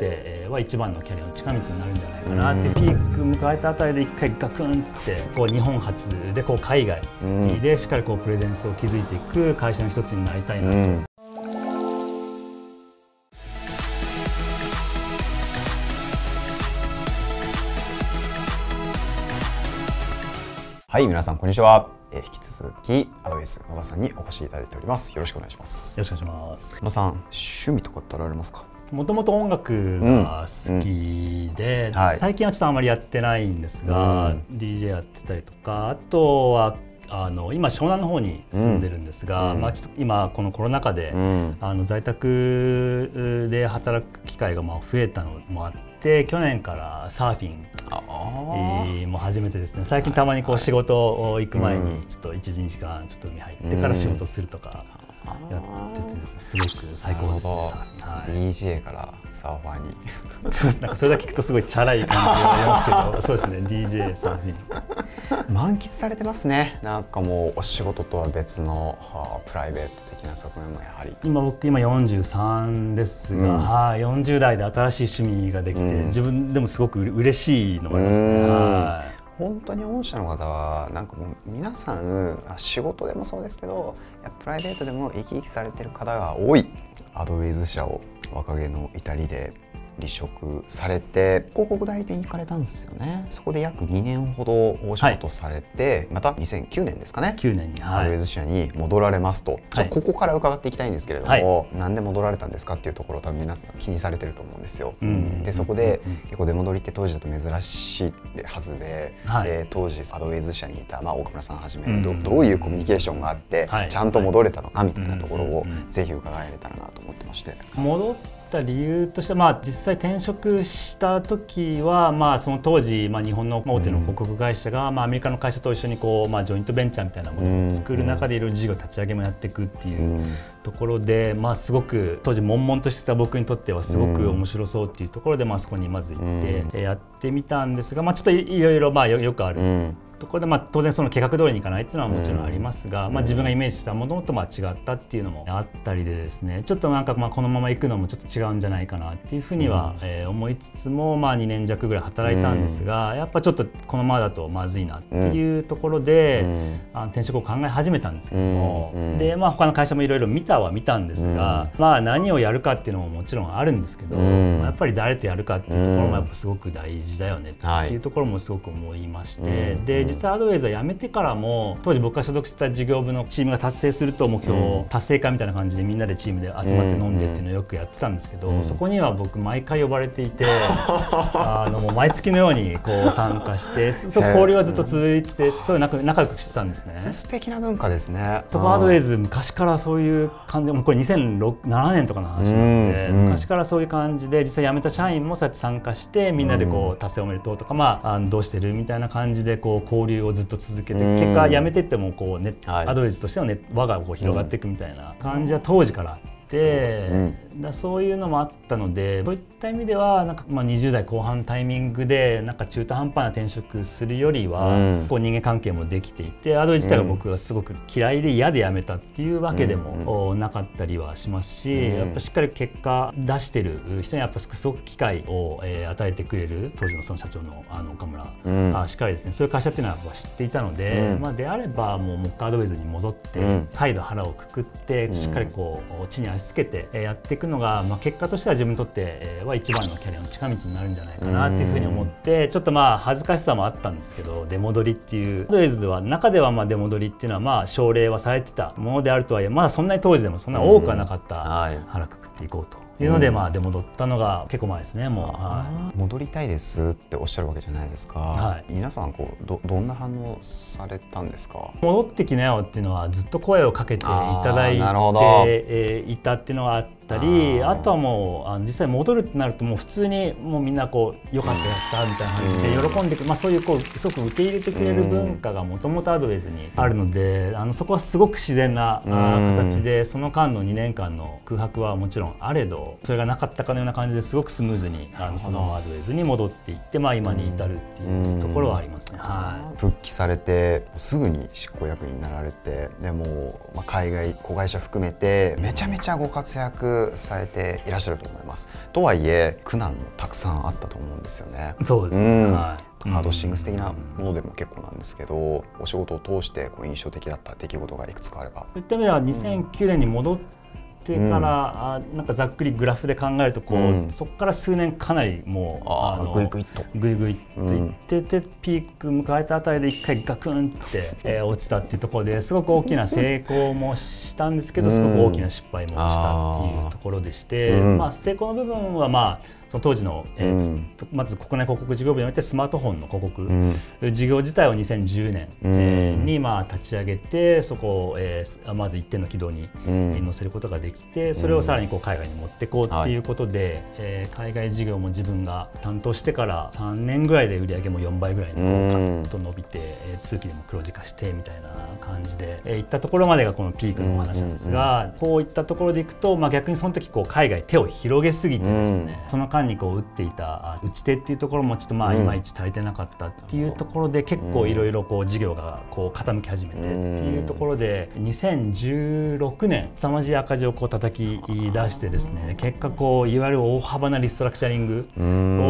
っては一番のキャリアの近道になるんじゃないかなっていうピーク迎えたあたりで一回ガクンってこう日本初でこう海外でしっかりこうプレゼンスを築いていく会社の一つになりたいなと。はい皆さんこんにちは、えー、引き続きアドベイス野田さんにお越しいただいております。よろしくお願いします。よろしくお願いします。野田さん趣味とかってあられますか？もともと音楽が好きで、うん。うんはい、最近はちょっとあまりやってないんですが、うん、DJ やってたりとかあとはあの今湘南の方に住んでるんですが、うん、まあ、ちょっと今このコロナ禍で、うん、あの在宅で働く機会がまあ増えたのもあって去年からサーフィンえー、もう初めてですね。最近たまにこう仕事行く前にちょっと12時間ちょっと海入ってから仕事するとかやっすごく最高ですね、はい、DJ からサーファーに。なんかそれだけ聞くとすごいチャラい感じがありますけど そうですね。DJ サーフィン満喫されてますね。なんかもうお仕事とは別の、はあ、プライベート的な側面もやはり。今僕今43ですが、うん、はあ、40代で新しい趣味ができて、うん、自分でもすごくう嬉しいのがありますね、はい本当に御社の方はなんかもう皆さん仕事でもそうですけどプライベートでも生き生きされてる方が多い。アドウェイズ社を若気の至りで。離職されて広告代理店に行かれたんですよね。そこで約2年ほどお仕事されて、はい、また2009年ですかね。9年に、はい、アドウェイズ社に戻られますと、はい、ここから伺っていきたいんですけれども、はい、なんで戻られたんですかっていうところを多分皆さん気にされてると思うんですよ。うん、でそこで、結構出戻りって当時だと珍しいはずで,、で当時アドウェイズ社にいた、まあ、岡村さんはじめ、うん、どどういうコミュニケーションがあって、ちゃんと戻れたのかみたいなところを、ぜひ伺えれたらなと思ってまして。戻った理由としては、まあ、実際転職した時は、まあ、その当時、まあ、日本の大手の広告会社が、うん、まあ、アメリカの会社と一緒にこう、まあ、ジョイントベンチャーみたいなものを作る中でいろいろ事業立ち上げもやっていくっていうところで、まあ、すごく当時悶々としてた僕にとってはすごく面白そうっていうところで、まあ、そこにまず行ってやってみたんですが、まあ、ちょっといろいろまあよくある。ところで、まあ、当然その計画通りにいかないっていうのはもちろんありますが、うん、まあ、自分がイメージしたものとまあ違ったっていうのもあったりでですねちょっとなんかまあこのまま行くのもちょっと違うんじゃないかなっていうふうには、うん、えー、思いつつも、まあ、2年弱ぐらい働いたんですが、うん、やっぱちょっとこのままだとまずいなっていうところで、あの転職を考え始めたんですけども、でまあ他の会社もいろいろ見たは見たんですが、まあ何をやるかっていうのももちろんあるんですけど、やっぱり誰とやるかっていうところもやっぱすごく大事だよねっていうところもすごく思いまして、で実はアドウェイズは辞めめてからも当時僕が所属してた事業部のチームが達成すると目標、達成会みたいな感じでみんなでチームで集まって飲んでっていうのをよくやってたんですけど、そこには僕毎回呼ばれていて あのもう毎月のようにこう 参加してそう交流はずっと続いててそういう仲仲良くしてたんですね。素敵な文化ですね。トバードウェイズ昔からそういう感じもうこれ2007年とかの話なので、昔からそういう感じで実際辞めた社員もそうやって参加してみんなでこう達成おめでとうとかまあどうしてるみたいな感じでこう交流をずっと続けて結果やめてってもこう、ね、アドレスとしての、ね、輪がこう広がっていくみたいな感じは当時からて。そう,、うん、だそういうのもあったのでそういった意味ではなんか、まあ、20代後半のタイミングでなんか中途半端な転職するよりは、うん、こう人間関係もできていてアドレ自体が僕がすごく嫌いで嫌で辞めたっていうわけでも、なかったりはしますし、やっぱしっかり結果出してる人にやっぱすごく機会を、えー、与えてくれる当時のその社長のあの岡村、うん、あしっかりですねそういう会社っていうのは知っていたので、まあ、であればもうもう一回アドベイズに戻って、再度腹をくくってしっかりこう地に足つけてやっていくのが、まあ、結果としては自分にとっては一番のキャリアの近道になるんじゃないかなっていうふうに思ってちょっとまあ恥ずかしさもあったんですけど出戻りっていうドレーズでは中ではまあ出戻りっていうのはまあ奨励はされてたものであるとはいえまだそんなに当時でもそんな多くはなかった腹くくっていこうと。いうので、まあ出戻ったのが結構前ですねもう、はい、戻りたいですっておっしゃるわけじゃないですか、はい、皆さんこうどどんな反応されたんですか？戻ってきなよっていうのはずっと声をかけていただいて、えー、いたっていうのがあってったりあとはもうあの実際戻るってなるともう普通にもうみんなこうよかったやったみたいな感じで喜んでく、まあ、そういうこうすごく受け入れてくれる文化がもともとアドウェイズにあるのであのそこはすごく自然な形でその間の2年間の空白はもちろんあれどそれがなかったかのような感じですごくスムーズにあのそのアドウェイズに戻っていって、まあ、今に至るっていうところはありますね。はい、復帰されてすぐに執行役員になられてでも、まあ、海外子会社含めてめちゃめちゃご活躍躍されていらっしゃると思います。とはいえ苦難もたくさんあったと思うんですよね。そうですね、うん、はいハードシングス的なものでも結構なんですけど、お仕事を通してこう印象的だった出来事がいくつかあれば。そういった意味では2009年に戻ってから、うん、なんかざっくりグラフで考えるとこう、うん、そこから数年かなりもうあのグイグイと。グイグイといってて、うん、ピーク迎えたあたりで一回ガクンって、えー、落ちたっていうところですごく大きな成功もしたんですけど、すごく大きな失敗もしたっていうところでして、まあ、成功の部分はまあその当時の、えー、うん、まず国内広告事業部においてスマートフォンの広告、うん、事業自体を2010年、うん、えー、にまあ立ち上げてそこを、えー、まず一定の軌道に、うん、乗せることができてそれをさらにこう海外に持っていこうっていうことで、はい、えー、海外事業も自分が担当してから3年ぐらいで売り上げも4倍ぐらいにと伸びて、えー、通期でも黒字化してみたいな感じで、えー、いったところまでがこのピークのお話なんですが、こういったところでいくと、まあ、逆にその時こう海外手を広げすぎてですね、その間にこう打っていた打ち手っていうところもちょっとまあいまいち足りてなかったっていうところで結構いろいろこう事業がこう傾き始めてっていうところで2016年凄まじい赤字をこう叩き出してですね結果こういわゆる大幅なリストラクチャリング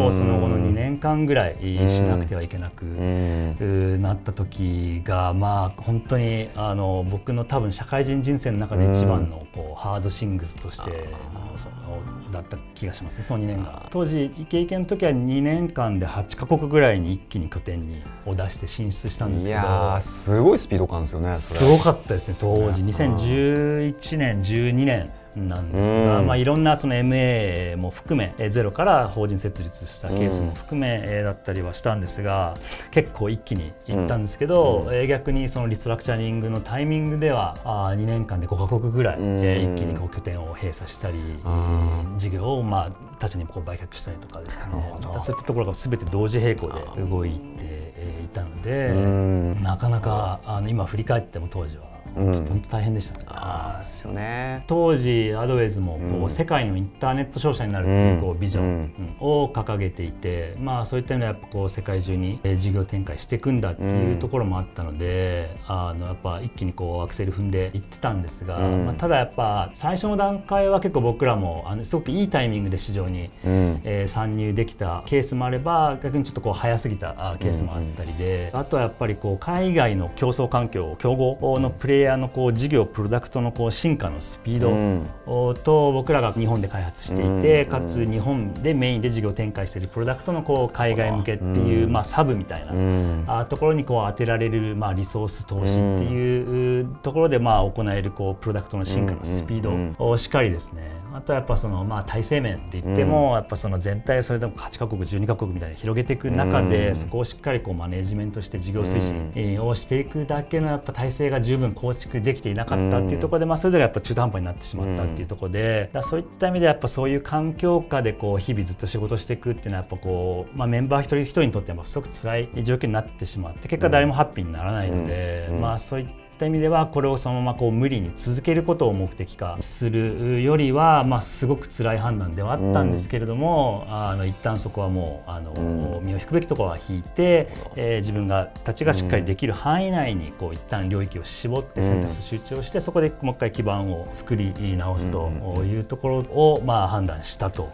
をその後の2年間ぐらいしなくてはいけなくなった時がまあ本当にあの僕の多分社会人人生の中で一番のこうハードシングスとしてそのだった気がしますね。その2年が。当時イケイケの時は2年間で8か国ぐらいに一気に拠点にを出して進出したんですけど。すごいスピード感ですよねすごかったですね当時。2011年12年なんですが、まあ、いろんなその MA も含めゼロから法人設立したケースも含めだったりはしたんですが結構一気にいったんですけど、うん、逆にそのリストラクチャリングのタイミングではあ2年間で5か国ぐらい、一気にこう拠点を閉鎖したり、事業をまあ他社にこう売却したりとかですね。そういったところが全て同時並行で動いていたのでなかなかあの今振り返っても当時はうん、本当大変でしたね。あですよね。当時アドウェイズもこう、うん、世界のインターネット商社になるっていうこうビジョンを掲げていて、まあ、そういった意味ではやっぱこう世界中に事業展開していくんだっていうところもあったので、あのやっぱ一気にこうアクセル踏んでいってたんですが、まあ、ただやっぱ最初の段階は結構僕らもあのすごくいいタイミングで市場に、えー、参入できたケースもあれば逆にちょっとこう早すぎたケースもあったりで、あとはやっぱりこう海外の競争環境競合のプレイイヤーのこう事業プロダクトのこう進化のスピードと僕らが日本で開発していて、かつ日本でメインで事業展開しているプロダクトのこう海外向けっていう、まあ、サブみたいな、ところにこう当てられる、まあ、リソース投資っていうところでまあ行えるこうプロダクトの進化のスピードをしっかりですね。あとはやっぱそのまあ体制面って言っても、やっぱその全体それでも8カ国12カ国みたいに広げていく中で、そこをしっかりこうマネジメントして事業推進をしていくだけのやっぱ体制が十分構築できていなかったっていうところで、まあそれぞれやっぱ中途半端になってしまったっていうところで、だそういった意味でやっぱそういう環境下でこう日々ずっと仕事していくっていうのはやっぱこう、まあ、メンバー一人一人にとってはすごく辛い状況になってしまって結果誰もハッピーにならないので、まあそういったった意味ではこれをそのままこう無理に続けることを目的化するよりは、まあ、すごく辛い判断ではあったんですけれども、うん、あの一旦そこはもうあの、うん、身を引くべきところは引いて、えー、自分がたちがしっかりできる範囲内にこう一旦領域を絞って選択肢集中をして、そこでもう一回基盤を作り直すというところを、まあ、判断したと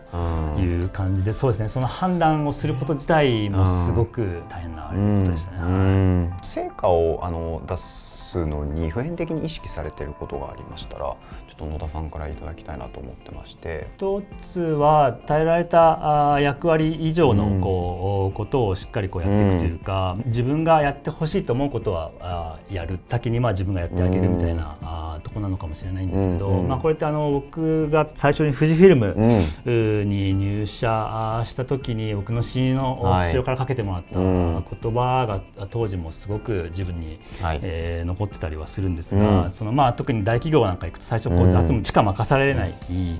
いう感じで、そうですね。その判断をすること自体もすごく大変なことでしたね。成果をあの出すすのに普遍的に意識されていることがありましたらちょっと野田さんからいただきたいなと思ってまして。一つは与えられたあ役割以上のこう、うん、ことをしっかりこうやっていくというか、うん、自分がやってほしいと思うことはあやる。先にまあ自分がやってあげるみたいな、うん、あとこなのかもしれないんですけど、うんうん、まあ、これってあの僕が最初に富士フィルムに入社した時に僕の親友の父親からかけてもらった言葉が当時もすごく自分に、はい、えー、残ってたりはするんですが、うん、そのまあ、特に大企業なんか行くと最初こう雑務しか任されない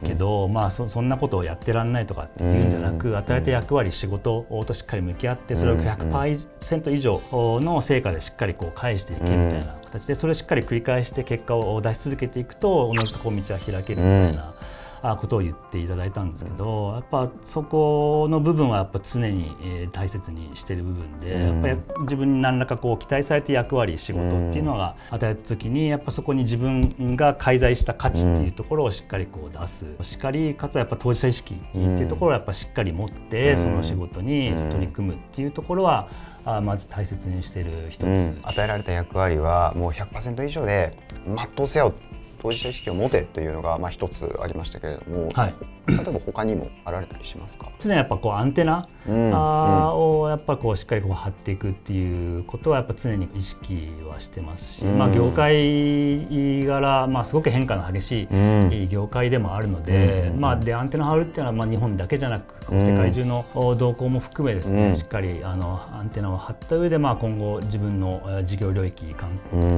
けど、うん、まあそ、そんなことをやってらんないとかっていうんじゃなく、与えた役割仕事としっかり向き合ってそれを100%以上の成果でしっかりこう返していけみたいな形でそれをしっかり繰り返して結果を出し続けていくとおのずとこう道は開けるみたいな。ことを言っていただいたんですけど、やっぱそこの部分はやっぱ常に、え大切にしてる部分で、やっぱり自分に何らかこう期待されて役割仕事っていうのが与えた時にやっぱそこに自分が介在した価値っていうところをしっかりこう出す。しっかりかつやっぱ当事者意識っていうところをやっぱしっかり持ってその仕事に取り組むっていうところはあまず大切にしている一つ、うん、与えられた役割はもう100%以上で全うせよ当事者意識を持てというのがまあ一つありましたけれども、はい、例えば他にもあられたりしますか？常にやっぱこうアンテナ、うん、をやっぱこうしっかりこう張っていくっていうことはやっぱ常に意識はしてますし、うん、まあ、業界柄、まあ、すごく変化の激しい業界でもあるので,、まあ、でアンテナ張るっていうのはまあ日本だけじゃなく世界中の動向も含めですね、しっかりあのアンテナを張った上でまあ今後自分の事業領域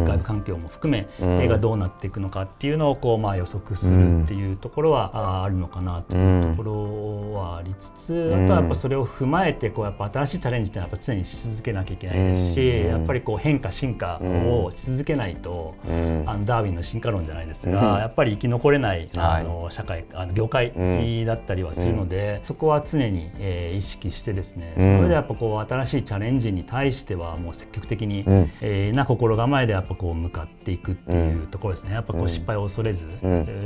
外部環境も含め、映画どうなっていくのかっていうのをこうまあ予測するっていうところはあるのかなというところはありつつ、あとはやっぱそれを踏まえてこうやっぱ新しいチャレンジっていうのはやっぱ常にし続けなきゃいけないですし、やっぱりこう変化進化をし続けないと、あのダーウィンの進化論じゃないですが、やっぱり生き残れないあの社会あの業界だったりはするので、そこは常に、えー、意識してですねそれでやっぱこう新しいチャレンジに対してはもう積極的に、えー、な心構えでやっぱこう向かっていくっていうところですね。やっぱこう失敗を恐れず、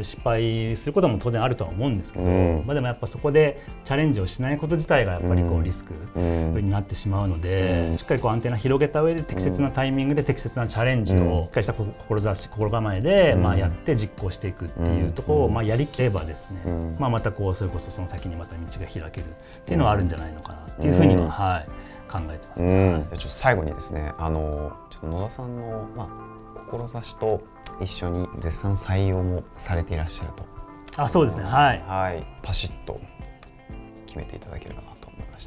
失敗することも当然あるとは思うんですけど、まあ、でもやっぱそこでチャレンジをしないこと自体がやっぱりこうリスクになってしまうので、しっかりこうアンテナ広げた上で適切なタイミングで適切なチャレンジをしっかりした志心構えで、まあ、やって実行していくっていうところを、まあ、やりきればですね、まあ、またこうそれこそその先にまた道が開けるっていうのはあるんじゃないのかなっていうふうには、はい、考えてます、ね、ちょっと最後にですねあのちょっと野田さんの、まあ、志と一緒に絶賛採用もされていらっしゃると。あそうですね。はい、はい、パシッと決めていただければ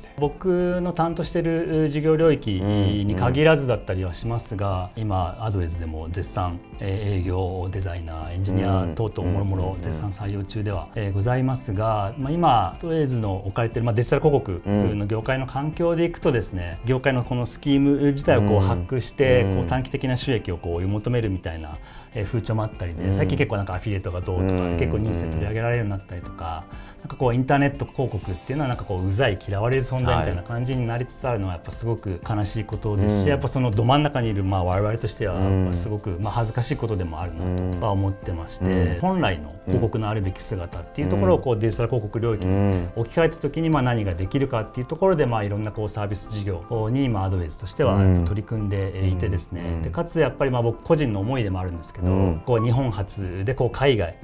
な僕の担当している事業領域に限らずだったりはしますが、今アドウェズでも絶賛営業デザイナーエンジニア等々もろもろ絶賛採用中ではございますが、まあ、今アドウェズの置かれている、まあ、デジタル広告の業界の環境でいくとですね業界のこのスキーム自体をこうハックしてこう短期的な収益をこう追い求めるみたいな風潮もあったりで最近結構なんかアフィリエイトがどうとか結構ニュースで取り上げられるようになったりとかなんかこうインターネット広告っていうのはなんかこううざい嫌われる存在みたいな感じになりつつあるのはやっぱすごく悲しいことですし、うん、やっぱそのど真ん中にいるまあ我々としてはやっぱすごくまあ恥ずかしいことでもあるなとは思ってまして、うん、本来の広告のあるべき姿っていうところをこうデジタル広告領域に置き換えた時にまあ何ができるかっていうところでまあいろんなこうサービス事業にまあアドウェイズとしては取り組んでいてですね、でかつやっぱりまあ僕個人の思いでもあるんですけど、こう日本初でこう海外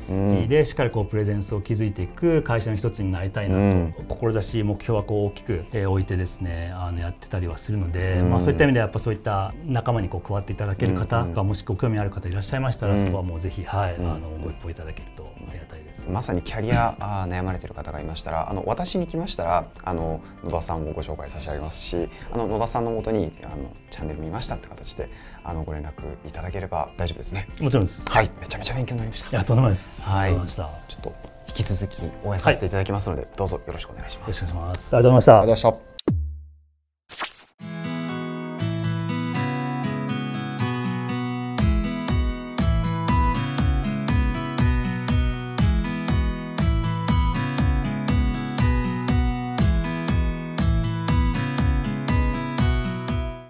でしっかりこうプレゼンスを築いていく会社の一つになりたいなと、志目標はこう大きく置いてですねあのやってたりはするので、まあ、そういった意味ではやっぱそういった仲間にこう加わっていただける方がもしご興味ある方いらっしゃいましたら、そこはもうぜひ、はい、あのご一報いただけるとありがたいです。まさにキャリアあ悩まれている方がいましたらあの私に来ましたらあの野田さんをご紹介差し上げますしあの野田さんのもとにあのチャンネル見ましたって形であのご連絡いただければ大丈夫ですね。もちろんです。はい、めちゃめちゃ勉強になりました。いや、とんでもないです。はい、ちょっと引き続き応援させていただきますので、はい、どうぞよろしくお願いします。よろしくお願いします。ありがとうございました。ありがとうございました。